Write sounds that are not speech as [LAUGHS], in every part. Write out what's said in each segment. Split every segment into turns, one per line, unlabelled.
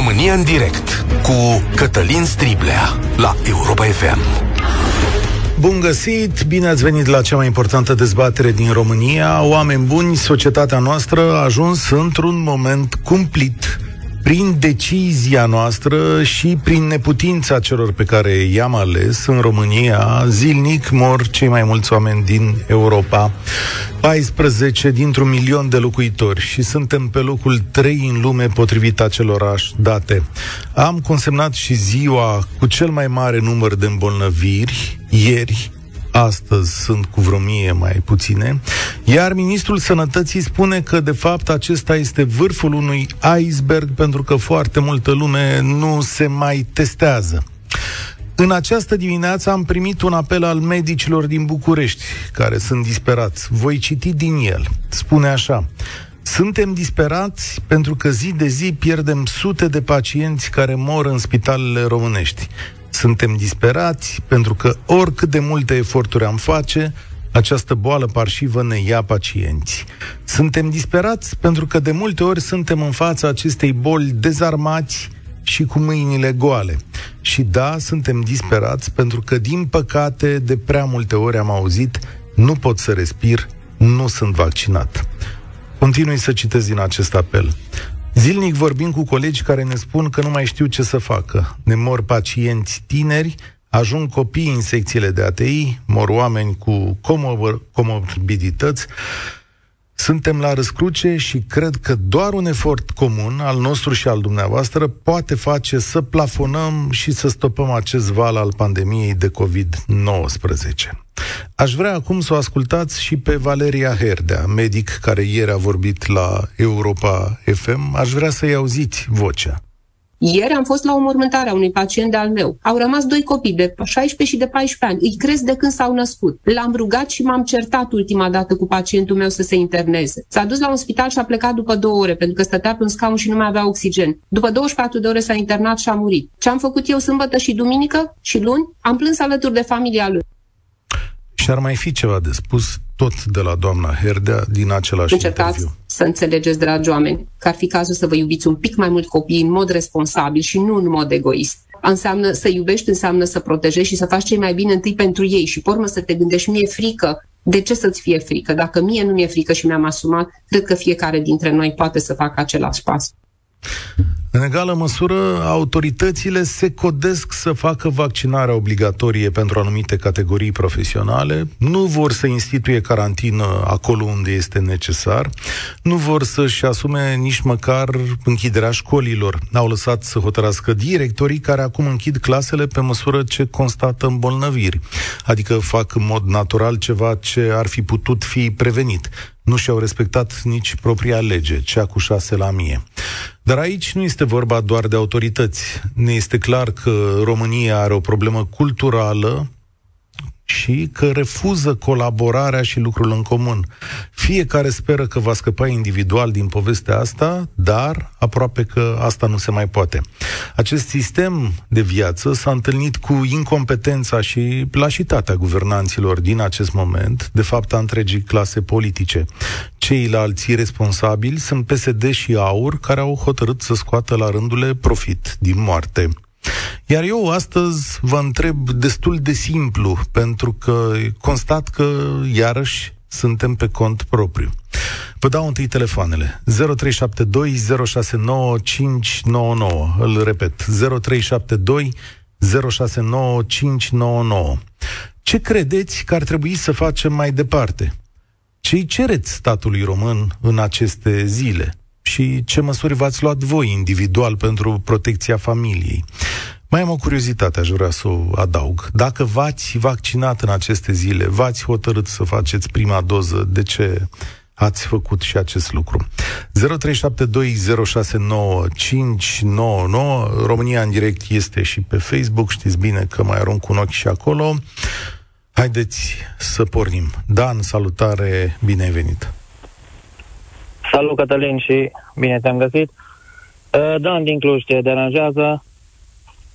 România în direct cu Cătălin Striblea la Europa FM.
Bun găsit, bine ați venit la cea mai importantă dezbatere din România. Oameni buni, societatea noastră a ajuns într-un moment cumplit prin decizia noastră și prin neputința celor pe care i-am ales în România, zilnic mor cei mai mulți oameni din Europa. 14 dintr-un milion de locuitori și suntem pe locul 3 în lume potrivit acelorași date. Am consemnat și ziua cu cel mai mare număr de îmbolnăviri, ieri, astăzi sunt cu vreo mie mai puține, iar ministrul sănătății spune că de fapt acesta este vârful unui iceberg pentru că foarte multă lume nu se mai testează. În această dimineață am primit un apel al medicilor din București, care sunt disperați. Voi citi din el. Spune așa. Suntem disperați pentru că zi de zi pierdem sute de pacienți care mor în spitalele românești. Suntem disperați pentru că oricât de multe eforturi am face, această boală parșivă ne ia pacienți. Suntem disperați pentru că de multe ori suntem în fața acestei boli dezarmați și cu mâinile goale. Și da, suntem disperați pentru că, din păcate, de prea multe ori am auzit, nu pot să respir, nu sunt vaccinat. Continui să citesc din acest apel. Zilnic vorbim cu colegi care ne spun că nu mai știu ce să facă. Ne mor pacienți tineri, ajung copii în secțiile de ATI, mor oameni cu comorbidități, suntem la răscruce și cred că doar un efort comun, al nostru și al dumneavoastră, poate face să plafonăm și să stopăm acest val al pandemiei de COVID-19. Aș vrea acum să o ascultați și pe Valeria Herdea, medic care ieri a vorbit la Europa FM. Aș vrea să-i auziți vocea.
Ieri am fost la o mormântare a unui pacient de-al meu. Au rămas doi copii de 16 și de 14 ani. Îi cresc de când s-au născut. L-am rugat și m-am certat ultima dată cu pacientul meu să se interneze. S-a dus la un spital și a plecat după două ore, pentru că stătea pe un scaun și nu mai avea oxigen. După 24 de ore s-a internat și a murit. Ce am făcut eu sâmbătă și duminică și luni? Am plâns alături de familia lui.
Și ar mai fi ceva de spus tot de la doamna Herdea din același
Încercați
interviu.
Să înțelegeți, dragi oameni, că ar fi cazul să vă iubiți un pic mai mult copiii în mod responsabil și nu în mod egoist. Înseamnă să iubești, înseamnă să protejezi și să faci cei mai bine întâi pentru ei și pe urmă să te gândești, mie frică, de ce să-ți fie frică? Dacă mie nu mi-e frică și mi-am asumat, cred că fiecare dintre noi poate să facă același pas.
În egală măsură, autoritățile se codesc să facă vaccinarea obligatorie pentru anumite categorii profesionale, nu vor să instituie carantină acolo unde este necesar, nu vor să-și asume nici măcar închiderea școlilor. Au lăsat să hotărască directorii care acum închid clasele pe măsură ce constată îmbolnăviri, adică fac în mod natural ceva ce ar fi putut fi prevenit nu și-au respectat nici propria lege, cea cu șase la mie. Dar aici nu este vorba doar de autorități. Ne este clar că România are o problemă culturală și că refuză colaborarea și lucrul în comun. Fiecare speră că va scăpa individual din povestea asta, dar aproape că asta nu se mai poate. Acest sistem de viață s-a întâlnit cu incompetența și lașitatea guvernanților din acest moment, de fapt a întregii clase politice. Ceilalți responsabili sunt PSD și AUR, care au hotărât să scoată la rândule profit din moarte. Iar eu astăzi vă întreb destul de simplu, pentru că constat că, iarăși, suntem pe cont propriu. Vă dau întâi telefoanele. 0372 069599. Îl repet. 0372 069599. Ce credeți că ar trebui să facem mai departe? Ce-i cereți statului român în aceste zile? Și ce măsuri v-ați luat voi individual pentru protecția familiei. Mai am o curiozitate, aș vrea să o adaug. Dacă v-ați vaccinat în aceste zile, v-ați hotărât să faceți prima doză, de ce ați făcut și acest lucru? 0372069599 România în direct este și pe Facebook, știți bine că mai arunc un ochi și acolo. Haideți să pornim. Dan, salutare, bine ai venit!
Salut, Cătălin, și bine te-am găsit. Uh, Dan din Cluj te deranjează.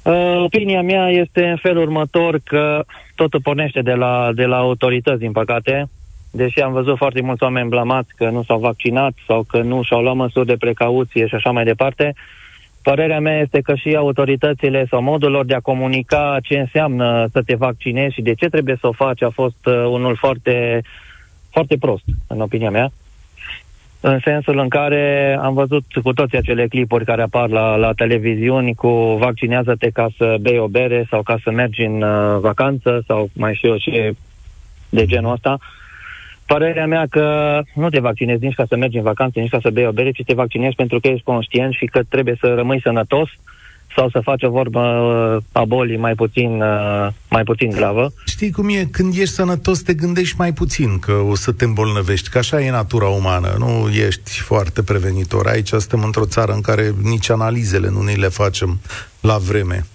Uh, opinia mea este în felul următor că totul pornește de la, de la autorități, din păcate. Deși am văzut foarte mulți oameni blamați că nu s-au vaccinat sau că nu și-au luat măsuri de precauție și așa mai departe, Părerea mea este că și autoritățile sau modul lor de a comunica ce înseamnă să te vaccinezi și de ce trebuie să o faci a fost uh, unul foarte, foarte prost, în opinia mea. În sensul în care am văzut cu toți acele clipuri care apar la, la televiziuni cu vaccinează-te ca să bei o bere sau ca să mergi în uh, vacanță sau mai știu eu ce de genul ăsta. Uh, Părerea mea că nu te vaccinezi nici ca să mergi în vacanță, nici ca să bei o bere, ci te vaccinezi pentru că ești conștient și că trebuie să rămâi sănătos sau să faci o vorbă uh, a bolii mai puțin, uh, mai puțin gravă.
Știi cum e? Când ești sănătos te gândești mai puțin că o să te îmbolnăvești, că așa e natura umană, nu ești foarte prevenitor. Aici suntem într-o țară în care nici analizele nu ne le facem la vreme.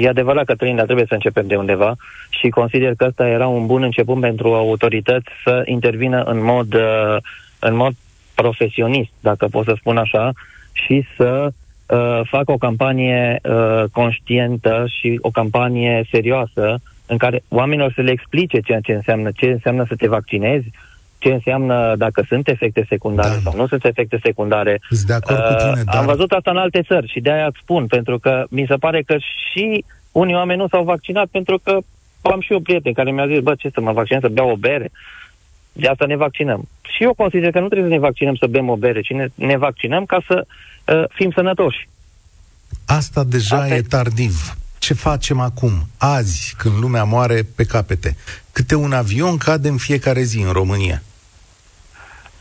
E adevărat, Cătălin, dar trebuie să începem de undeva și consider că ăsta era un bun început pentru autorități să intervină în mod, uh, în mod profesionist, dacă pot să spun așa, și să uh, facă o campanie uh, conștientă și o campanie serioasă în care oamenilor să le explice ceea ce înseamnă, ce înseamnă să te vaccinezi, ce înseamnă dacă sunt efecte secundare da. sau nu sunt efecte secundare.
de acord cu tine, uh,
dar... Am văzut asta în alte țări și de-aia îți spun, pentru că mi se pare că și unii oameni nu s-au vaccinat pentru că am și eu prieten care mi-a zis, bă, ce să mă vaccinez, să beau o bere? De asta ne vaccinăm. Și eu consider că nu trebuie să ne vaccinăm să bem o bere, ci ne, ne vaccinăm ca să uh, fim sănătoși.
Asta deja asta e tardiv. Ce facem acum, azi, când lumea moare pe capete? Câte un avion cade în fiecare zi în România?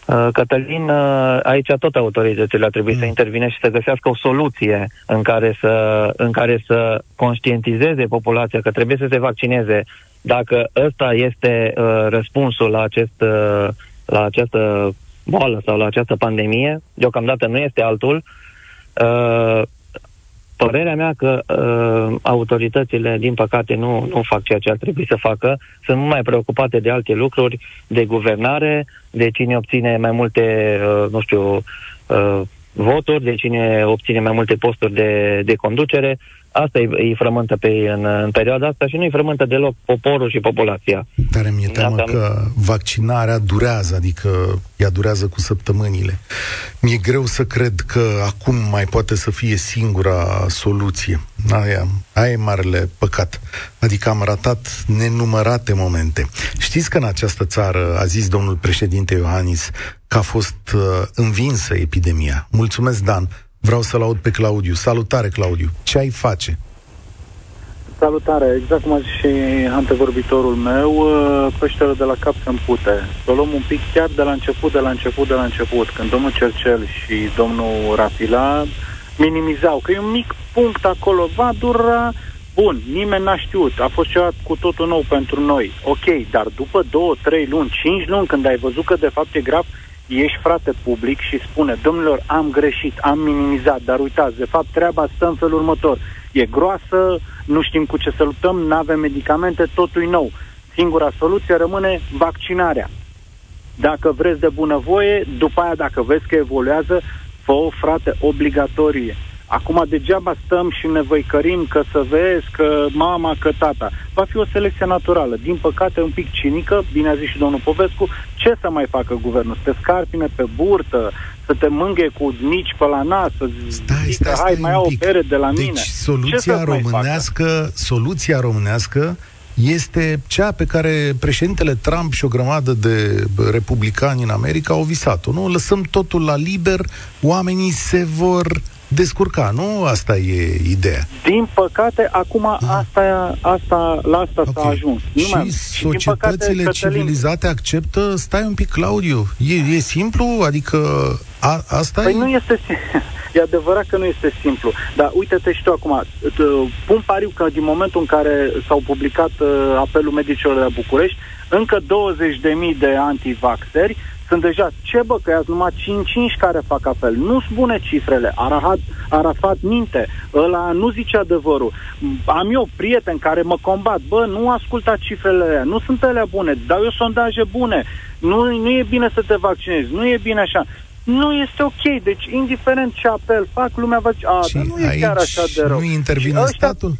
Uh, Cătălin, uh, aici tot autoritățile ar trebui mm. să intervine și să găsească o soluție în care să, în care să conștientizeze populația că trebuie să se vaccineze. Dacă ăsta este uh, răspunsul la, acest, uh, la această boală sau la această pandemie, deocamdată nu este altul, uh, Părerea mea că uh, autoritățile, din păcate, nu, nu fac ceea ce ar trebui să facă. Sunt mai preocupate de alte lucruri, de guvernare, de cine obține mai multe, uh, nu știu, uh, voturi, de cine obține mai multe posturi de, de conducere. Asta îi, îi frământă pe ei în, în perioada asta și nu îi frământă deloc poporul și populația.
Dar mi-e teamă asta... că vaccinarea durează, adică ea durează cu săptămânile. Mi-e greu să cred că acum mai poate să fie singura soluție. Aia, aia e marele păcat. Adică am ratat nenumărate momente. Știți că în această țară, a zis domnul președinte Iohannis, că a fost uh, învinsă epidemia. Mulțumesc, Dan. Vreau să-l aud pe Claudiu. Salutare, Claudiu. Ce ai face?
Salutare, exact cum a zis și antevorbitorul meu, uh, peștele de la cap se împute. Să luăm un pic chiar de la început, de la început, de la început, când domnul Cercel și domnul Rapila minimizau că e un mic punct acolo, va dura, bun, nimeni n-a știut, a fost ceva cu totul nou pentru noi, ok, dar după două, trei luni, cinci luni, când ai văzut că de fapt e grav, ești frate public și spune, domnilor, am greșit, am minimizat, dar uitați, de fapt treaba stă în felul următor. E groasă, nu știm cu ce să luptăm, nu avem medicamente, totul e nou. Singura soluție rămâne vaccinarea. Dacă vreți de bunăvoie, după aia dacă vezi că evoluează, fă o frate obligatorie. Acum degeaba stăm și ne văicărim că să vezi că mama, că tata. Va fi o selecție naturală. Din păcate, un pic cinică, bine a zis și domnul Povescu, ce să mai facă guvernul? Să te scarpine pe burtă, să te mânghe cu nici pe la nas, să stai, zică, stai, stai hai, mai au o pere de la
deci,
mine.
soluția românească, soluția românească este cea pe care președintele Trump și o grămadă de republicani în America au visat-o. Nu? Lăsăm totul la liber, oamenii se vor descurca, nu? Asta e ideea.
Din păcate, acum asta, asta, la asta okay. s-a ajuns.
Și mai, societățile și păcate, civilizate acceptă, stai un pic, Claudiu, e, e simplu? Adică a, asta
păi
e...
nu este [LAUGHS] E adevărat că nu este simplu. Dar uite-te și tu acum, pun pariu că din momentul în care s-au publicat uh, apelul medicilor de la București, încă 20.000 de antivaxeri sunt deja, ce bă, că ați numai 5 care fac apel. Nu sunt bune cifrele. Arafat, Arafat minte. Ăla nu zice adevărul. Am eu prieteni care mă combat. Bă, nu asculta cifrele alea. Nu sunt alea bune. Dau eu sondaje bune. Nu, nu e bine să te vaccinezi. Nu e bine așa. Nu este ok. Deci, indiferent ce apel fac, lumea va zice, a, dar nu e chiar așa de rău.
nu intervine ăștia... statul?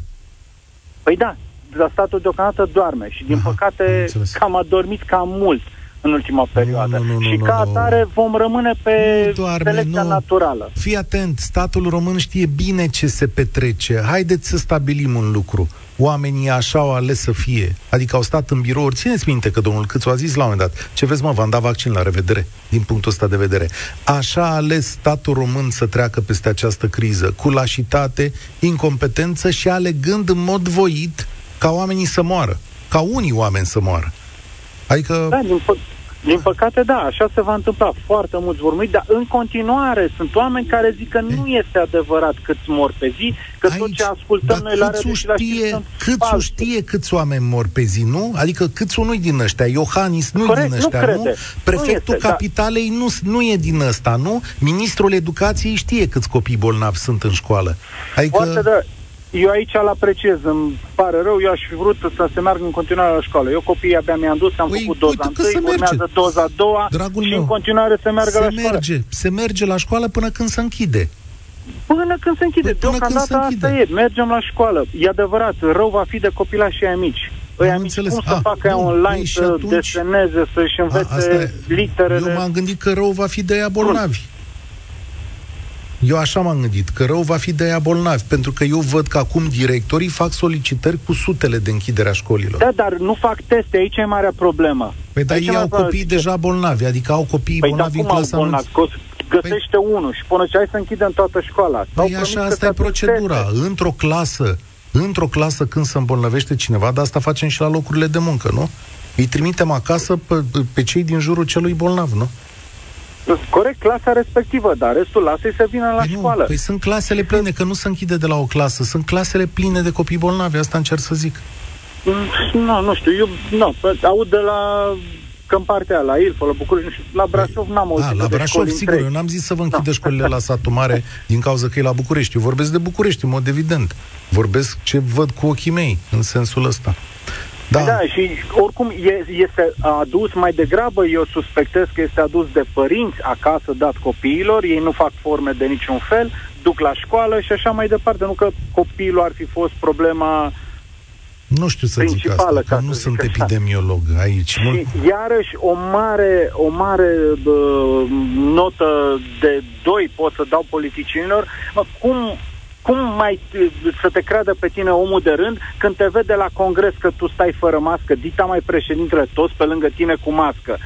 Păi da, dar statul deocamdată doarme și din ah, păcate cam a dormit cam mult în ultima perioadă.
Nu, nu, nu,
și
nu,
ca
nu.
atare vom rămâne pe
Nu, doarme,
selecția
nu.
naturală.
Fii atent, statul român știe bine ce se petrece. Haideți să stabilim un lucru. Oamenii așa au ales să fie. Adică au stat în birouri. Țineți minte că domnul Câțu a zis la un moment dat, ce vezi mă, v-am dat vaccin la revedere, din punctul ăsta de vedere. Așa a ales statul român să treacă peste această criză, cu lașitate, incompetență și alegând în mod voit ca oamenii să moară. Ca unii oameni să moară. Adică...
Da, din, pă- din păcate, da, așa se va întâmpla. Foarte mulți vor muri, dar în continuare sunt oameni care zic că nu este adevărat câți mor pe zi, că tot ce ascultăm
dar
noi la
Câțu
radio și la știri
știe,
sunt
Câțu
false.
știe câți oameni mor pe zi, nu? Adică Câțu nu-i din ăștia, Iohannis nu-i
Corect,
din
nu
ăștia,
crede.
nu?
Nu
Prefectul
este, da.
capitalei nu, nu e din ăsta, nu? Ministrul educației știe câți copii bolnavi sunt în școală. Adică...
Foarte da. Eu aici îl apreciez, îmi pare rău, eu aș fi vrut să se meargă în continuare la școală. Eu copiii abia mi-am dus, am
Păi,
făcut doza
uite că se
întâi,
merge.
urmează doza a doua
Dragul
și
meu,
în continuare să meargă
se
la școală.
merge, se merge la școală până când se închide.
Până când se închide.
Păi, până când
Deocamdată
se închide.
asta e. Mergem la școală. E adevărat, rău va fi de copilașii aia mici. Ăia
Am
mici,
înțeles.
cum să
Ah,
facă ea
bun.
online,
Păi, și
să
atunci-
deseneze, să-și
A,
învețe
asta e.
literele.
Eu m-am gândit că rău va fi de ea bolnavi. Eu așa m-am gândit, că rău va fi de ea bolnavi, pentru că eu văd că acum directorii fac solicitări cu sutele de închidere a școlilor.
Da, dar nu fac teste, aici e marea problemă.
Păi dar
Aici
ei
e
au
marea
copii
problemă.
deja bolnavi, adică au copii
Păi dar
bolnavi în
cum au
clasa
bolnavi?
anunț.
Găs- Găsește unul și până ce hai să închidem toată școala. S-au
Păi
promis
așa,
că
asta
se
e
aduc
procedura.
teste.
Într-o clasă, într-o clasă când se îmbolnăvește cineva, dar asta facem și la locurile de muncă, nu? Îi trimitem acasă pe, pe cei din jurul celui bolnav, nu?
Corect, clasa respectivă, dar restul lasă-i să vină la
Păi, nu,
școală.
păi sunt clasele pline, că nu se închide de la o clasă, sunt clasele pline de copii bolnavi, asta încerc să zic.
Mm, Nu, nu știu, eu nu, aud de la că în partea aia, la Ilfă, la București, nu știu, la Brașov n-am auzit
A, la
de
Brașov,
școli
sigur,
întregi.
eu n-am zis să vă închide
Da.
școlile la satul mare din cauza că e la București. Eu vorbesc de București, în mod evident. Vorbesc ce văd cu ochii mei, în sensul ăsta. Da,
Da, și oricum e, este adus mai degrabă, eu suspectez că este adus de părinți acasă dat copiilor, ei nu fac forme de niciun fel, duc la școală și așa mai departe. Nu că copilul ar fi fost problema
nu știu să zic
principală,
asta,
ca
că nu
să
sunt
zic așa.
epidemiolog aici. Mult...
Și iarăși o mare, o mare bă, notă de doi pot să dau politicienilor. Mă, cum, cum mai t- să te creadă pe tine omul de rând când te vede la congres că tu stai fără mască, dita mai președintele, toți pe lângă tine cu mască.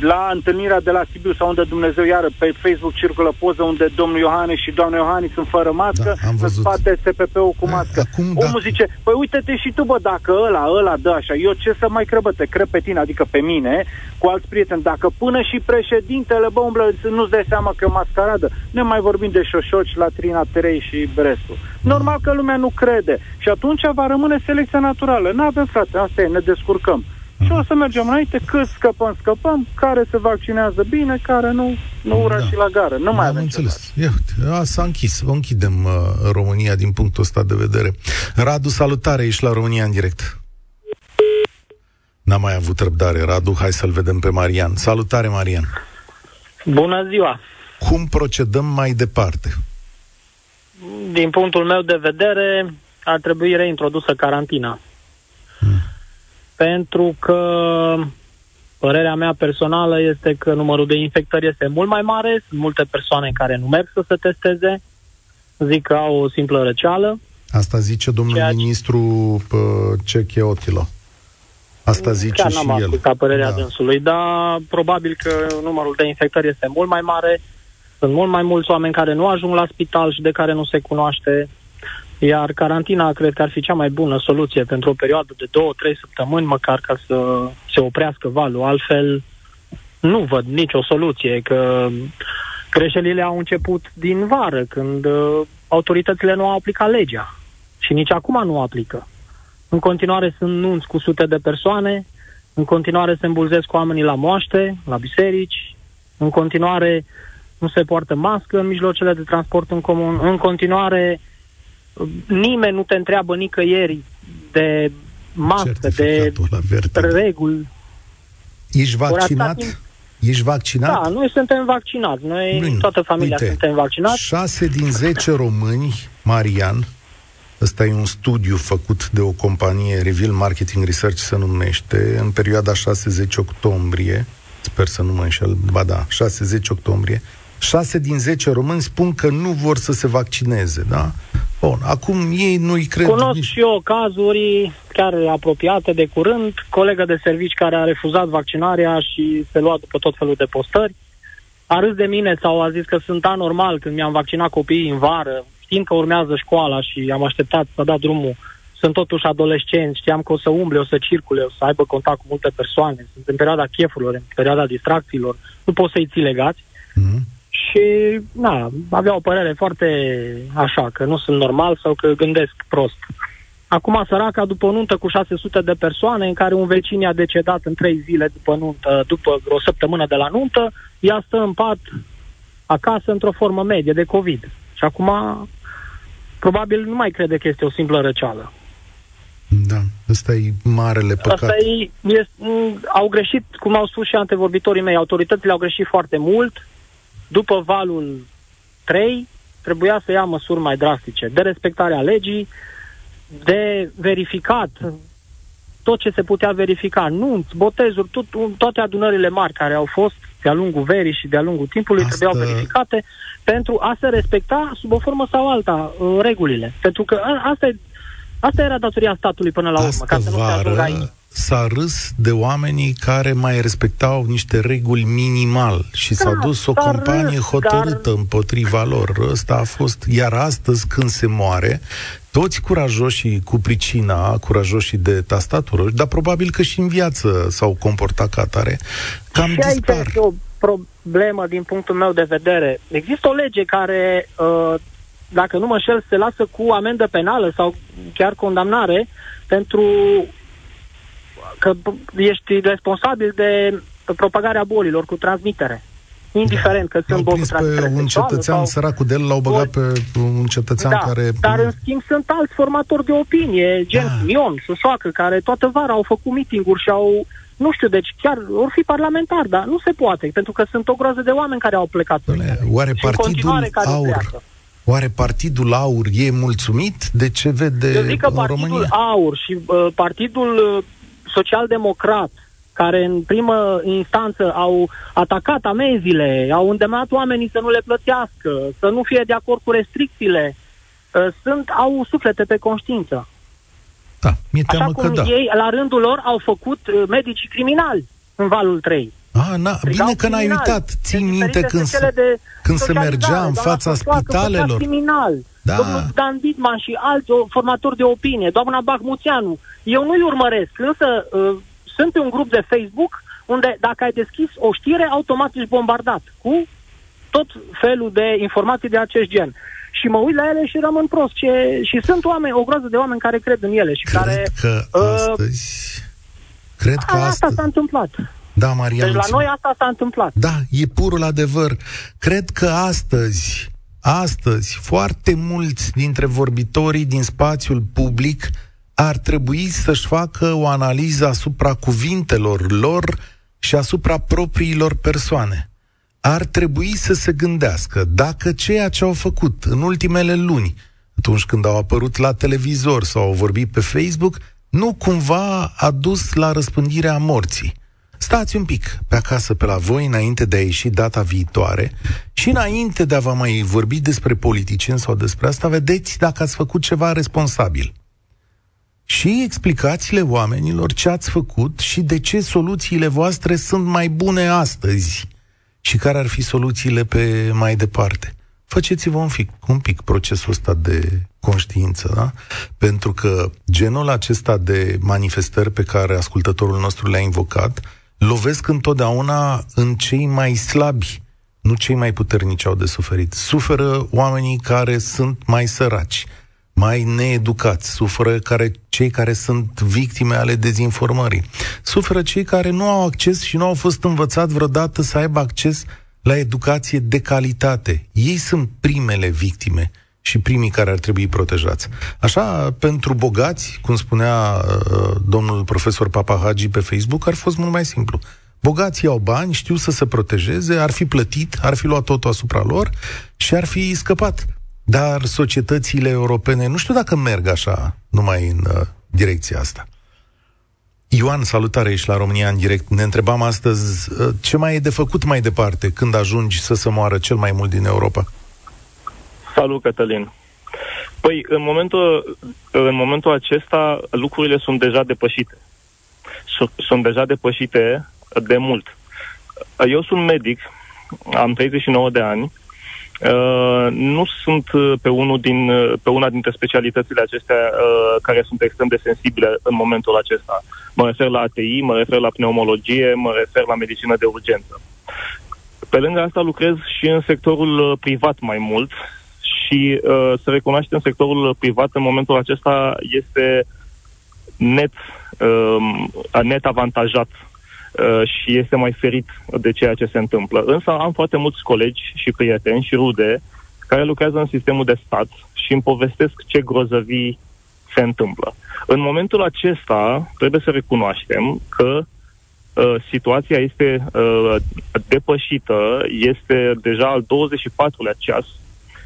La întâlnirea de la Sibiu sau unde Dumnezeu iară pe Facebook circulă poză unde domnul Iohannis și doamna Iohannis sunt fără mască,
Da, am
în
văzut.
spate SPP-ul cu
Eh,
mască.
acum,
Omul
da.
zice, păi uite-te și tu, bă, dacă ăla, ăla dă așa, eu ce să mai crebă, te creb pe tine, adică pe mine, cu alți prieteni, dacă până și președintele, bă, umblă, nu-ți dai seama că e o mascaradă, ne mai vorbim de șoșoci, Latrina Terei și restul. Normal că lumea nu crede și atunci va rămâne selecția naturală. Nu avem, frate, asta e, ne descurcăm. Și o să mergem înainte, cât scăpăm, scăpăm, care se vaccinează bine, care nu, nu ura
Da.
și la gară. Nu mai
Am
avem
înțeles. Ia, uite, a, s-a închis. O închidem uh, România din punctul ăsta de vedere. Radu, salutare, ești la România în direct. N-am mai avut răbdare, Radu. Hai să-l vedem pe Marian. Salutare, Marian.
Bună ziua!
Cum procedăm mai departe?
Din punctul meu de vedere, ar trebui reintrodusă carantina. Pentru că părerea mea personală este că numărul de infectări este mult mai mare, sunt multe persoane care nu merg să se testeze, zic că au o simplă răceală.
Asta zice domnul
Ceea ce-
ministru pă, Ceche Otilo. Asta zice
Chiar
și
n-am
el.
ascultat părerea
Da.
dânsului, dar probabil că numărul de infectări este mult mai mare, sunt mult mai mulți oameni care nu ajung la spital și de care nu se cunoaște, iar carantina cred că ar fi cea mai bună soluție pentru o perioadă de două, trei săptămâni, măcar ca să se oprească valul. Altfel, nu văd nicio soluție, că greșelile au început din vară, când uh, autoritățile nu au aplicat legea. Și nici acum nu aplică. În continuare sunt nunți cu sute de persoane, în continuare se îmbulzesc oamenii la moaște, la biserici, în continuare nu se poartă mască în mijloacele de transport în comun, în continuare uh, nimeni nu te întreabă nicăieri de mască, de
Certificatul ăla verde.
reguli.
Ești
Ori atâta
vaccinat?
timp-
Ești vaccinat?
Da, noi suntem vaccinați, noi
Bine.
toată familia
Uite,
suntem vaccinați.
6 din 10 români, Marian, Ăsta e un studiu făcut de o companie, Reveal Marketing Research se numește, în perioada 6-10 octombrie, sper să nu mă înșel, ba da, 6-10 octombrie, 6 din 10 români spun că nu vor să se vaccineze, da? Bun, acum ei nu-i cred...
Cunosc nici... și eu cazuri chiar apropiate de curând, colegă de servici care a refuzat vaccinarea și se lua după tot felul de postări. A râs de mine sau a zis că sunt anormal când mi-am vaccinat copiii în vară, știind că urmează școala și am așteptat să da drumul. Sunt totuși adolescenți, știam că o să umble, o să circule, o să aibă contact cu multe persoane. Sunt în perioada chefurilor, în perioada distracțiilor. Nu poți să-i ții legați. Mm-hmm și na, avea o părere foarte așa, că nu sunt normal sau că gândesc prost. Acum săraca după o nuntă cu 600 de persoane în care un vecin a decedat în trei zile după nuntă, după o săptămână de la nuntă, ea stă în pat acasă într-o formă medie de COVID. Și acum probabil nu mai crede că este o simplă răceală.
Da, ăsta e marele păcat. Asta
e, e, au greșit, cum au spus și antevorbitorii mei, autoritățile au greșit foarte mult, după valul 3, trebuia să ia măsuri mai drastice, de respectarea legii, de verificat tot ce se putea verifica, nunți, botezuri, tot, toate adunările mari care au fost de-a lungul verii și de-a lungul timpului Asta... trebuiau verificate pentru a se respecta sub o formă sau alta uh, regulile. Pentru că asta, e, asta era datoria statului până la urmă, Asta ca să nu se ajungă aici
s-a râs de oamenii care mai respectau niște reguli minimal și da, s-a dus o campanie râs, hotărâtă dar... împotriva lor. Ăsta a fost, iar astăzi când se moare, toți curajoșii cu pricina, curajoșii de tastatură, dar probabil că și în viață s-au comportat ca tare, cam și dispar.
aici o problemă din punctul meu de vedere. Există o lege care, uh, dacă nu mă șel, se lasă cu amendă penală sau chiar condamnare pentru că ești responsabil de propagarea bolilor cu transmitere. Indiferent că sunt boli cu transmitere
un cetățean sau... săracul de el, l-au băgat pe un cetățean
da,
care...
dar în schimb sunt alți formatori de opinie, gen da. Ion, Susoacă, care toată vara au făcut mitinguri și au nu știu, deci chiar or fi parlamentar, dar nu se poate, pentru că sunt o groază de oameni care au plecat.
Bine, oare partidul aur, pleacă. Oare Partidul Aur e mulțumit de ce vede Eu zic că
Partidul
România?
Aur și uh, Partidul uh, social-democrat, care în primă instanță au atacat amenziile, au îndemnat oamenii să nu le plătească, să nu fie de acord cu restricțiile, uh, sunt, au suflete pe conștiință.
Da, mi-e teamă
Așa cum
că da.
ei, la rândul lor, au făcut uh, medicii criminali în valul 3.
Ah, na, bine că n-ai uitat. Ții minte când, se, de când se mergea în fața spitalelor.
criminal. Da. Domnul Dan Bitman și alți formatori de opinie, doamna Bahmuțianu. Eu nu-i urmăresc, însă uh, sunt un grup de Facebook unde dacă ai deschis o știre, automat ești bombardat cu tot felul de informații de acest gen. Și mă uit la ele și rămân prost. Ce... Și sunt oameni, o groază de oameni care cred în ele și
cred
care...
că uh, astăzi... Cred că
asta
astăzi...
s-a întâmplat.
Da, Maria.
Deci la noi asta s-a întâmplat.
Da, e purul adevăr. Cred că astăzi, astăzi, foarte mulți dintre vorbitorii din spațiul public ar trebui să-și facă o analiză asupra cuvintelor lor și asupra propriilor persoane. Ar trebui să se gândească dacă ceea ce au făcut în ultimele luni, atunci când au apărut la televizor sau au vorbit pe Facebook, nu cumva a dus la răspândirea morții. Stați un pic pe acasă pe la voi înainte de a ieși data viitoare și înainte de a vă mai vorbi despre politicieni sau despre asta, vedeți dacă ați făcut ceva responsabil. Și explicațiile oamenilor ce ați făcut și de ce soluțiile voastre sunt mai bune astăzi și care ar fi soluțiile pe mai departe. Faceți-vă un pic, un pic procesul ăsta de conștiință, da? Pentru că genul acesta de manifestări pe care ascultătorul nostru le-a invocat lovesc întotdeauna în cei mai slabi, nu cei mai puternici au de suferit. Suferă oamenii care sunt mai săraci, mai needucați, suferă care, cei care sunt victime ale dezinformării, suferă cei care nu au acces și nu au fost învățați vreodată să aibă acces la educație de calitate. Ei sunt primele victime și primii care ar trebui protejați. Așa, pentru bogați, cum spunea uh, domnul profesor Papahagi pe Facebook, ar fi fost mult mai simplu. Bogații au bani, știu să se protejeze, ar fi plătit, ar fi luat totul asupra lor și ar fi scăpat. Dar societățile europene, nu știu dacă merg așa, numai în uh, direcția asta. Ioan, salutare, ești la România în direct. Ne întrebam astăzi uh, ce mai e de făcut mai departe când ajungi să se moară cel mai mult din Europa.
Salut, Cătălin. Păi, în momentul, în momentul acesta, lucrurile sunt deja depășite. Sunt deja depășite de mult. Eu sunt medic, am 39 de ani, Uh, nu sunt pe, unul din, pe una dintre specialitățile acestea uh, care sunt extrem de sensibile în momentul acesta. Mă refer la ATI, mă refer la pneumologie, mă refer la medicină de urgență. Pe lângă asta lucrez și în sectorul privat mai mult și uh, să recunoaștem sectorul privat în momentul acesta este net, uh, net avantajat uh, și este mai ferit de ceea ce se întâmplă. Însă am foarte mulți colegi și prieteni și rude care lucrează în sistemul de stat și îmi povestesc ce grozăvii se întâmplă. În momentul acesta trebuie să recunoaștem că uh, situația este uh, depășită, este deja al 24-lea ceas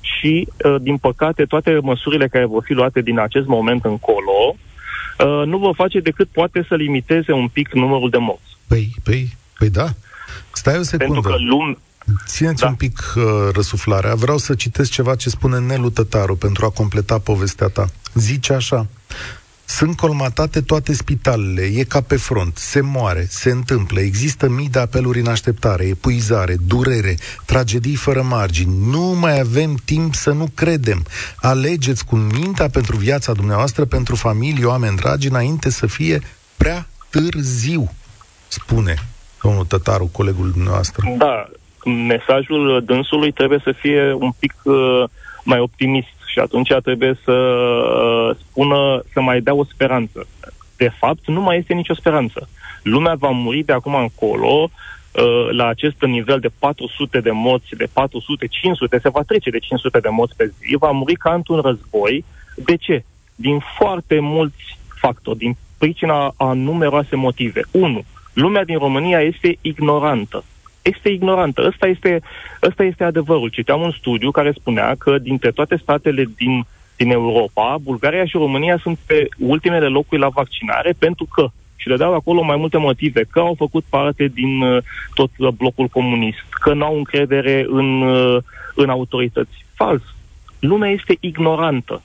și, uh, din păcate, toate măsurile care vor fi luate din acest moment încolo uh, nu vor face decât poate să limiteze un pic numărul de morți.
Păi, păi, păi da. Stai o secundă.
Pentru că lume...
Țineți da. un pic uh, răsuflarea. Vreau să citesc ceva ce spune Nelu Tătaru pentru a completa povestea ta. Zice așa. Sunt colmatate toate spitalele, e ca pe front, se moare, se întâmplă, există mii de apeluri în așteptare, epuizare, durere, tragedii fără margini. Nu mai avem timp să nu credem. Alegeți cu mintea pentru viața dumneavoastră, pentru familie, oameni dragi, înainte să fie prea târziu, spune domnul Tătaru, colegul dumneavoastră.
Da, mesajul dânsului trebuie să fie un pic uh, mai optimist și atunci trebuie să uh, spună, să mai dea o speranță. De fapt, nu mai este nicio speranță. Lumea va muri de acum încolo uh, la acest nivel de 400 de morți, de 400, 500, se va trece de 500 de morți pe zi, va muri ca într-un război. De ce? Din foarte mulți factori, din pricina a numeroase motive. 1. Lumea din România este ignorantă este ignorantă. Ăsta este, ăsta este adevărul. Citeam un studiu care spunea că dintre toate statele din, din Europa, Bulgaria și România sunt pe ultimele locuri la vaccinare pentru că și le dau acolo mai multe motive, că au făcut parte din uh, tot blocul comunist, că nu au încredere în, uh, în autorități. Fals. Lumea este ignorantă.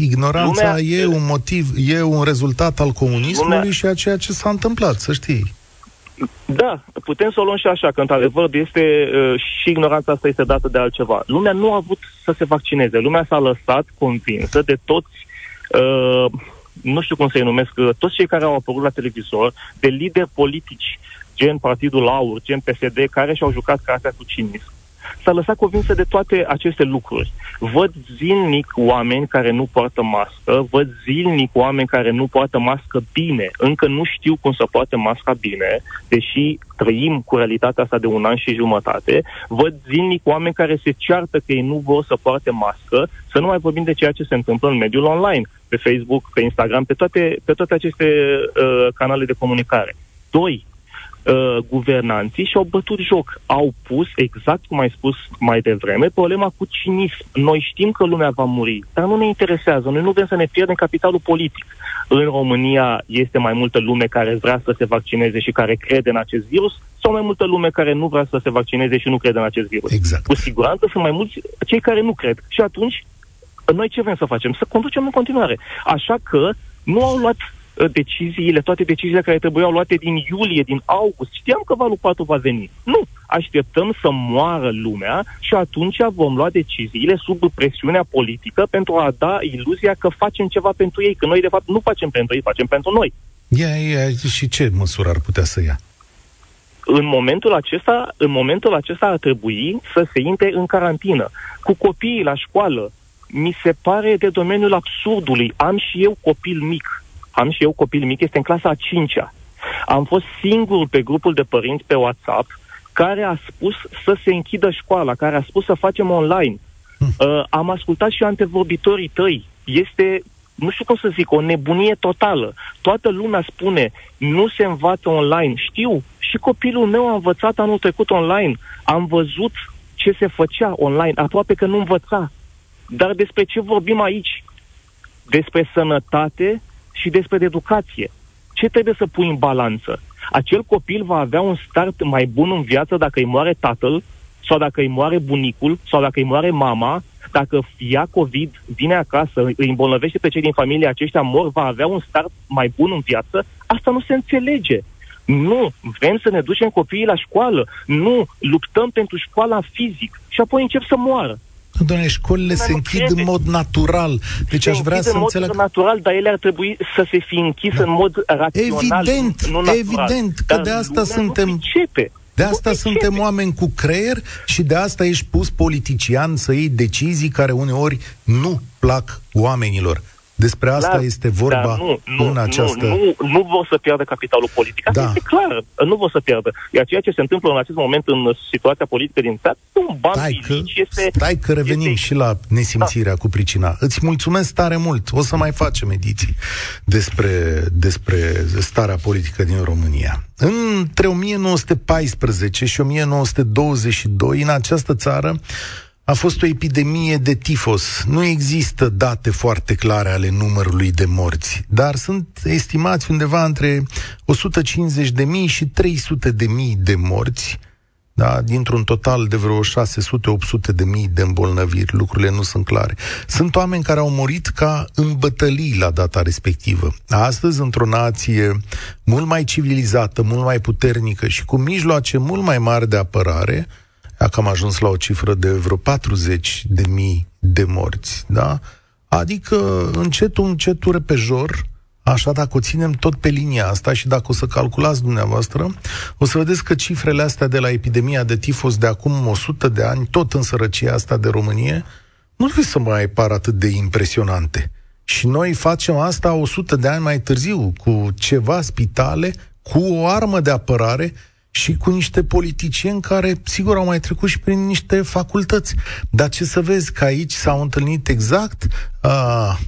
Ignoranța Lumea... e un motiv, e un rezultat al comunismului Lumea... și a ceea ce s-a întâmplat, să știi.
Da, putem să o luăm și așa, că într-adevăr este uh, și ignoranța asta este dată de altceva. Lumea nu a avut să se vaccineze. Lumea s-a lăsat convinsă de toți, uh, nu știu cum să-i numesc, uh, toți cei care au apărut la televizor, de lideri politici, gen Partidul Aur, gen PSD, care și-au jucat cartea cu cinism s-a lăsat convinsă de toate aceste lucruri. Văd zilnic oameni care nu poartă mască, văd zilnic oameni care nu poartă mască bine. Încă nu știu cum să poartă masca bine, deși trăim cu realitatea asta de un an și jumătate. Văd zilnic oameni care se ceartă că ei nu vor să poarte mască, să nu mai vorbim de ceea ce se întâmplă în mediul online, pe Facebook, pe Instagram, pe toate, pe toate aceste uh, canale de comunicare. Doi, uh, guvernanții și-au bătut joc. Au pus, exact cum ai spus mai devreme, problema cu cinism. Noi știm că lumea va muri, dar nu ne interesează. Noi nu vrem să ne pierdem capitalul politic. În România este mai multă lume care vrea să se vaccineze și care crede în acest virus sau mai multă lume care nu vrea să se vaccineze și nu crede în acest virus?
Exact.
Cu siguranță sunt mai mulți cei care nu cred. Și atunci, noi ce vrem să facem? Să conducem în continuare. Așa că nu au luat Uh, deciziile, toate deciziile care trebuiau luate din iulie, din august. Știam că valul 4 va veni. Nu. Așteptăm să moară lumea și atunci vom lua deciziile sub presiunea politică pentru a da iluzia că facem ceva pentru ei, că noi de fapt nu facem pentru ei, facem pentru noi.
Ia, ia, și ce măsură ar putea să ia?
în momentul acesta, în momentul acesta ar trebui să se intre în carantină. Cu copiii la școală, mi se pare de domeniul absurdului. Am și eu copil mic am și eu copil mic, este în clasa a cincea. Am fost singur pe grupul de părinți pe WhatsApp care a spus să se închidă școala, care a spus să facem online. Hmm. Uh, am ascultat și antevorbitorii tăi. Este, nu știu cum să zic, o nebunie totală. Toată lumea spune, nu se învață online. Știu, și copilul meu a învățat anul trecut online. Am văzut ce se făcea online, aproape că nu învăța. Dar despre ce vorbim aici? Despre sănătate și despre educație. Ce trebuie să pui în balanță? Acel copil va avea un start mai bun în viață dacă îi moare tatăl, sau dacă îi moare bunicul, sau dacă îi moare mama, dacă ia COVID, vine acasă, îi îmbolnăvește pe cei din familie, aceștia mor, va avea un start mai bun în viață, asta nu se înțelege. Nu, vrem să ne ducem copiii la școală. Nu, luptăm pentru școala fizic și apoi încep să moară.
Doamne, școlile se închid crede. în mod natural. Deci se aș vrea să
în mod
înțeleg...
natural, dar ele ar trebui să se fi închis da. în mod rațional.
Evident,
nu, nu
evident, că
dar
de asta suntem...
Nu
de asta suntem oameni cu creier și de asta ești pus politician să iei decizii care uneori nu plac oamenilor. Despre asta
dar,
este vorba
dar nu, nu,
în această...
Nu, nu, nu vor să piardă capitalul politic. Asta da. este clar. Nu vor să piardă. Iar ceea ce se întâmplă în acest moment în situația politică din țară un ban stai
că,
este...
Stai că revenim este... și la nesimțirea da. cu pricina. Îți mulțumesc tare mult. O să mai facem ediții despre, despre starea politică din România. Între 1914 și 1922, în această țară, a fost o epidemie de tifos. Nu există date foarte clare ale numărului de morți, dar sunt estimați undeva între 150.000 și 300.000 de morți, da, dintr-un total de vreo 600-800 de mii de îmbolnăviri, lucrurile nu sunt clare. Sunt oameni care au murit ca în bătălii la data respectivă. Astăzi, într-o nație mult mai civilizată, mult mai puternică și cu mijloace mult mai mari de apărare, dacă am ajuns la o cifră de vreo 40 de mii de morți, da? Adică încetul, încetul repejor, Așa, dacă o ținem tot pe linia asta și dacă o să calculați dumneavoastră, o să vedeți că cifrele astea de la epidemia de tifos de acum 100 de ani, tot în sărăcia asta de Românie, nu trebuie să mai par atât de impresionante. Și noi facem asta 100 de ani mai târziu, cu ceva spitale, cu o armă de apărare și cu niște politicieni care, sigur, au mai trecut și prin niște facultăți. Dar ce să vezi, că aici s-au întâlnit exact, uh,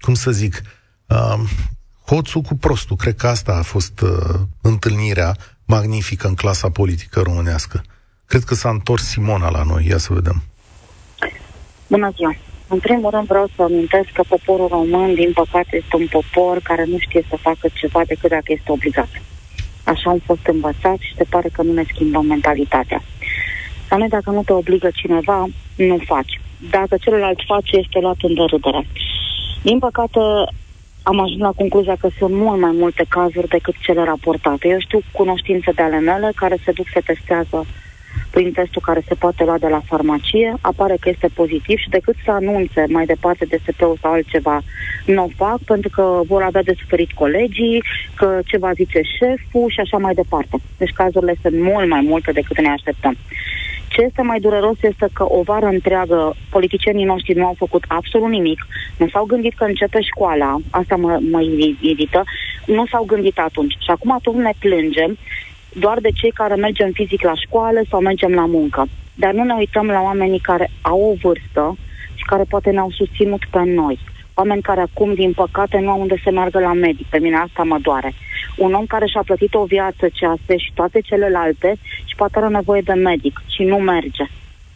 cum să zic, uh, hoțul cu prostul. Cred că asta a fost uh, întâlnirea magnifică în clasa politică românească. Cred că s-a întors Simona la noi. Ia să vedem.
Bună ziua! În primul rând vreau să amintesc că poporul român, din păcate, este un popor care nu știe să facă ceva decât dacă este obligat. Așa am fost învățat și se pare că nu ne schimbăm mentalitatea. Sau noi, dacă nu te obligă cineva, nu faci. Dacă celălalt face, este luat în derâdere. Din păcate, am ajuns la concluzia că sunt mult mai multe cazuri decât cele raportate. Eu știu cunoștințe de ale mele care se duc, se testează prin testul care se poate lua de la farmacie, apare că este pozitiv și decât să anunțe mai departe de SP-ul sau altceva, nu o fac pentru că vor avea de suferit colegii, că ce va zice șeful și așa mai departe. Deci cazurile sunt mult mai multe decât ne așteptăm. Ce este mai dureros este că o vară întreagă politicienii noștri nu au făcut absolut nimic, nu s-au gândit că începe școala, asta mă, mă irită, nu s-au gândit atunci. Și acum atunci ne plângem doar de cei care mergem fizic la școală sau mergem la muncă. Dar nu ne uităm la oamenii care au o vârstă și care poate ne-au susținut pe noi. Oameni care acum, din păcate, nu au unde să meargă la medic. Pe mine asta mă doare. Un om care și-a plătit o viață, cease și toate celelalte și poate are nevoie de medic și nu merge,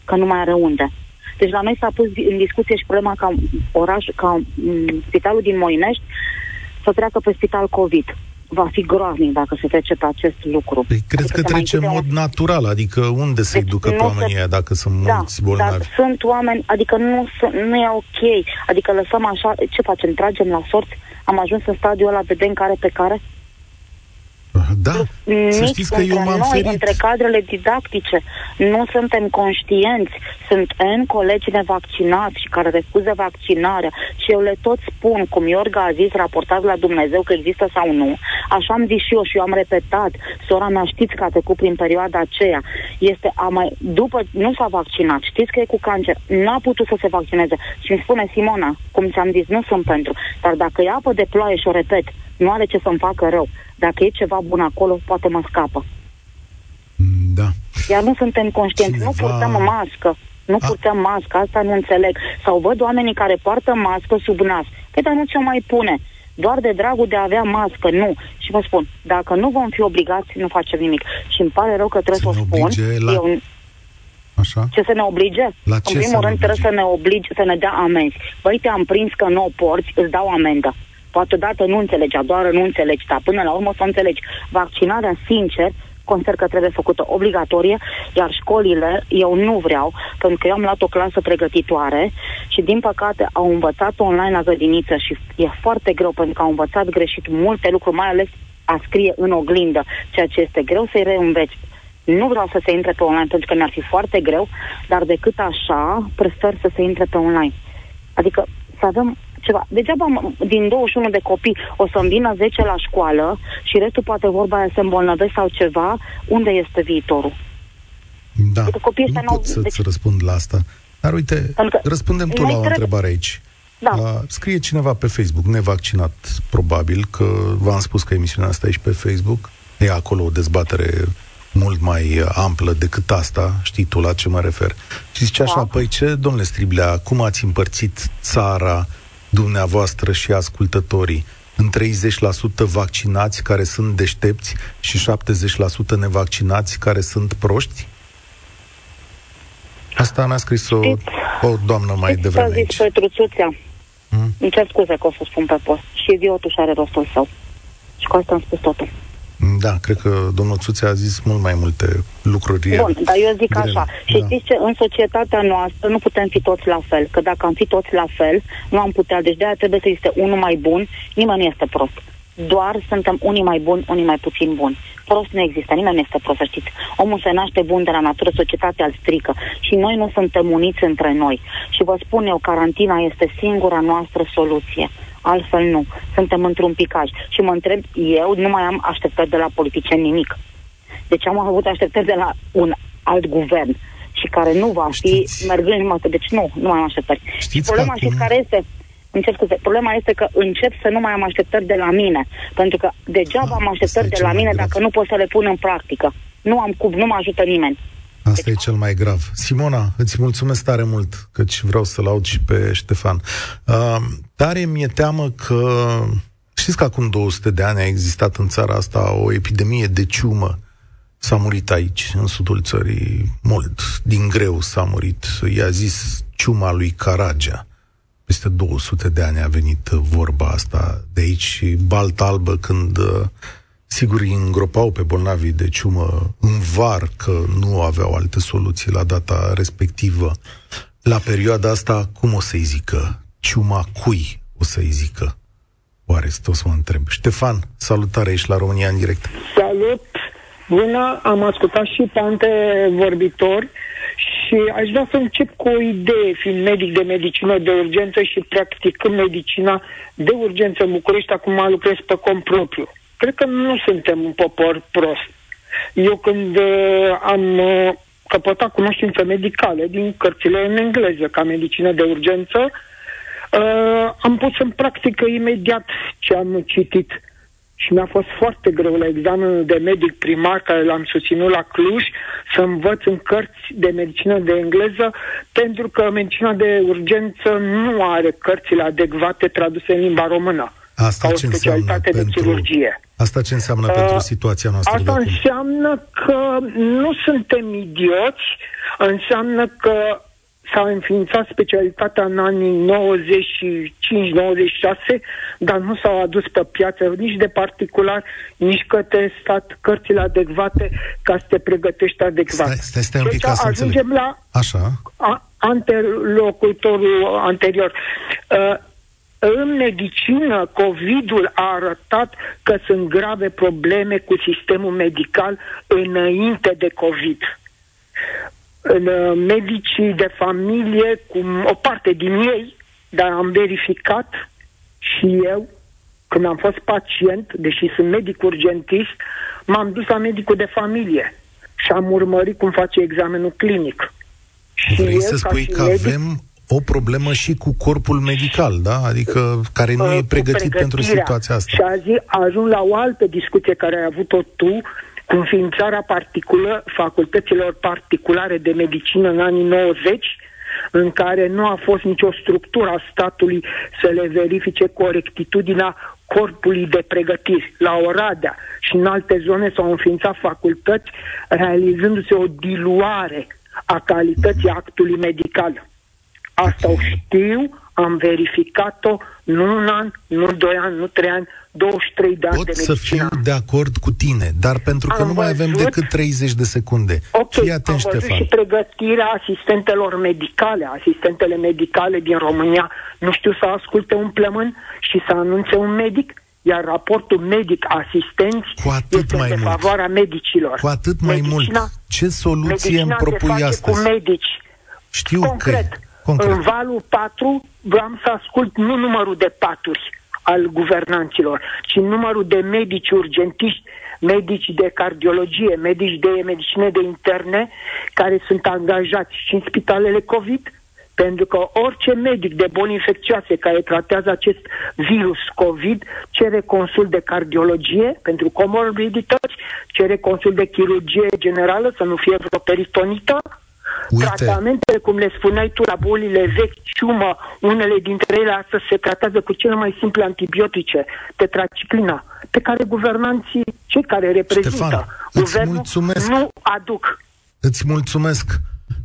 că nu mai are unde. Deci la noi s-a pus în discuție și problema ca oraș, ca m- spitalul din Moinești să treacă pe spital COVID va fi groaznic dacă se trece pe acest lucru.
Păi cred adică că trece în mod un... natural, adică unde să-i deci ducă pe oamenii se... dacă sunt da, mulți bolnavi?
Da, sunt oameni, adică nu, nu e ok, adică lăsăm așa, ce facem, tragem la sorți? Am ajuns în stadiul ăla de den care pe care?
Da, Nici să știți că eu m-am
noi,
ferit.
între cadrele didactice, nu suntem conștienți. Sunt N colegi nevaccinați și care refuză vaccinarea și eu le tot spun, cum Iorga a zis, raportat la Dumnezeu că există sau nu. Așa am zis și eu și eu am repetat. Sora mea știți că a trecut prin perioada aceea. Este a mai, după, nu s-a vaccinat, știți că e cu cancer, n-a putut să se vaccineze. Și îmi spune Simona, cum ți-am zis, nu sunt pentru. Dar dacă e apă de ploaie și o repet, nu are ce să-mi facă rău. Dacă e ceva bun acolo, poate mă scapă.
Da.
Iar nu suntem conștienți, Cineva... nu purtăm mască. Nu A... purtăm mască, asta nu înțeleg. Sau văd oamenii care poartă mască sub nas. Păi dar nu ce mai pune. Doar de dragul de a avea mască, nu. Și vă spun, dacă nu vom fi obligați, nu facem nimic. Și îmi pare rău că trebuie să, să o spun. La... Eu...
Așa.
Ce să ne oblige?
La
în
ce
primul
să ne
rând trebuie
oblige?
să ne oblige, să ne dea amenzi. Băi, te-am prins că nu o porți, îți dau amendă. Poate odată nu înțelegi, a doua oară nu înțelegi, dar până la urmă o să o înțelegi. Vaccinarea, sincer, consider că trebuie făcută obligatorie, iar școlile eu nu vreau, pentru că eu am luat o clasă pregătitoare și din păcate au învățat online la grădiniță și e foarte greu pentru că au învățat greșit multe lucruri, mai ales a scrie în oglindă, ceea ce este greu să-i reînveți. Nu vreau să se intre pe online pentru că mi-ar fi foarte greu, dar decât așa, prefer să se intre pe online. Adică să avem ceva. Degeaba am- din 21 de copii o să-mi vină 10 la școală și restul poate vorba aia se îmbolnăvesc sau ceva, unde este viitorul?
Da,
Uite, copiii ăștia
nu
n-au-
pot să-ți
deci-
răspund la asta. Dar uite,
Pentru că
răspundem tu
noi
la o
trebuie-
întrebare aici.
Da.
Uh, scrie cineva pe Facebook, nevaccinat, probabil, că v-am spus că emisiunea asta e și pe Facebook. E acolo o dezbatere mult mai uh, amplă decât asta, știi tu la ce mă refer. Și zice așa,
Da.
păi ce, domnule Striblea, cum ați împărțit țara dumneavoastră și ascultătorii în 30% vaccinați care sunt deștepți și 70% nevaccinați care sunt proști? Asta mi-a scris o,
Știți-
o doamnă mai
Știți ce a
devreme
zis
aici.
Petruțuțea?
Mm?
Îmi cer scuze că o să spun pe post. Și idiotul și are rostul său. Și cu asta am spus totul.
Da, cred că domnul Țuțea a zis mult mai multe lucruri.
Bun, dar eu zic
grele.
așa. Și
Da.
știți ce? În societatea noastră nu putem fi toți la fel. Că dacă am fi toți la fel, nu am putea. Deci de-aia trebuie să existe unul mai bun. Nimeni nu este prost. Doar suntem unii mai buni, unii mai puțin buni. Prost nu există, nimeni nu este prost, să știți. Omul se naște bun de la natură, societatea îl strică. Și noi nu suntem uniți între noi. Și vă spun eu, carantina este singura noastră soluție. Altfel nu. Suntem într-un picaj. Și mă întreb, eu nu mai am așteptări de la politicieni nimic. Deci am avut așteptări de la un alt guvern și care nu va fi
Știți-
mergând numai Deci nu, nu mai am așteptări.
Știți
și problema
că
știți
acum-
care este? Îmi cer scuze. Problema este că încep să nu mai am așteptări de la mine. Pentru că degeaba
Ah,
am
asta
așteptări
e
de
cel
la
mai
mine
grav.
dacă nu pot să le pun în practică. Nu am cum, nu mă ajută nimeni.
Asta e cel mai grav. Simona, îți mulțumesc tare mult, căci vreau să-l aud și pe Ștefan. Uh, tare mi-e teamă că... Știți că acum 200 de ani a existat în țara asta o epidemie de ciumă. S-a murit aici, în sudul țării, mult. Din greu s-a murit. I-a zis ciuma lui Caragea. Peste 200 de ani a venit vorba asta de aici și balta albă când uh, sigur îi îngropau pe bolnavii de ciumă în var că nu aveau alte soluții la data respectivă. La perioada asta, cum o să-i zică? Ciuma cui o să-i zică? Oare o să mă întreb. Ștefan, salutare, ești la România în direct.
Salut! Bună, am ascultat și pe antevorbitor și aș vrea să încep cu o idee, fiind medic de medicină de urgență și practicând medicina de urgență în București, acum lucrez pe cont propriu. Cred că nu suntem un popor prost. Eu când uh, am uh, căpătat cunoștință medicale din cărțile în engleză ca medicină de urgență, uh, am pus în practică imediat ce am citit și mi-a fost foarte greu la examenul de medic primar care l-am susținut la Cluj să învăț în cărți de medicină de engleză pentru că medicina de urgență nu are cărțile adecvate traduse în limba română
Asta
ca o
ce înseamnă
specialitate de
pentru,
chirurgie.
asta ce înseamnă
Uh,
pentru situația noastră de
Asta
acum?
înseamnă că nu suntem idioți, înseamnă că s-a înființat specialitatea în anii 95-96, dar nu s-au adus pe piață nici de particular, nici către stat cărțile adecvate ca să te pregătești adecvat.
Stai, stai, stai un pic
Deci
ca să înțeleg.
ajungem la
Așa,
a- anterlocutorul anterior. Uh, în medicină, COVID-ul a arătat că sunt grave probleme cu sistemul medical înainte de COVID. În uh, medicii de familie, cum o parte din ei, dar am verificat și eu, când am fost pacient, deși sunt medic urgentist, m-am dus la medicul de familie și am urmărit cum face examenul clinic. Și
vrei
eu,
să
ca
spui
și
că
medic,
avem o problemă și cu corpul medical, da? Adică care nu
uh,
e
cu
pregătit pentru
pregătirea.
situația asta.
Și azi ajung la o altă discuție care ai avut-o tu cu înființarea particulă, facultăților particulare de medicină în anii 90, în care nu a fost nicio structură a statului să le verifice corectitudinea corpului de pregătiri. La Oradea și în alte zone s-au înființat facultăți realizându-se o diluare a calității actului medical. Asta o știu, am verificat-o, nu un an, nu doi ani, nu trei ani, 23 de ani
Pot
de
să
medicină.
fiu de acord cu tine, dar pentru că
Am
nu mai avem
văzut-
decât 30 de secunde.
Ok,
Fii
am
atent,
văzut
Ștefan.
și pregătirea asistentelor medicale. Asistentele medicale din România nu știu să asculte un plămân și să anunțe un medic, iar raportul medic-asistenți
Cu atât
este
mai
în
mult.
favoarea medicilor.
Cu atât mai
Medicina-
mult. Ce soluție îmi
Medicina se
propui
face
astăzi?
cu medici.
Știu
concret,
că... Concret.
în valul 4 vreau să ascult nu numărul de paturi al guvernanților, ci numărul de medici urgentiști, medici de cardiologie, medici de medicină de interne, care sunt angajați și în spitalele COVID, pentru că orice medic de boli infecțioase care tratează acest virus COVID cere consul de cardiologie pentru comorbidități, cere consul de chirurgie generală să nu fie vreo peritonită,
Uite.
Tratamentele, cum le spuneai tu, la bolile vechi, ciumă, unele dintre ele astăzi se tratează cu cele mai simple antibiotice, tetraciclina, pe care guvernanții, cei care reprezintă
Ștefan, îți
guvernul,
mulțumesc.
nu aduc.
Îți mulțumesc.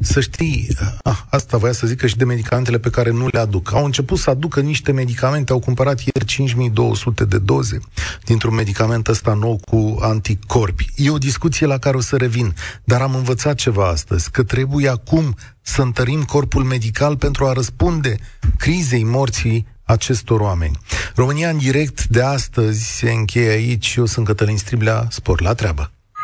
Să știi, ah, asta voia să zică și de medicamentele pe care nu le aduc. Au început să aducă niște medicamente, au cumpărat ieri 5200 de doze dintr-un medicament ăsta nou cu anticorpi. E o discuție la care o să revin, dar am învățat ceva astăzi, că trebuie acum să întărim corpul medical pentru a răspunde crizei morții acestor oameni. România în direct de astăzi se încheie aici. Eu sunt Cătălin Striblea, spor la treabă.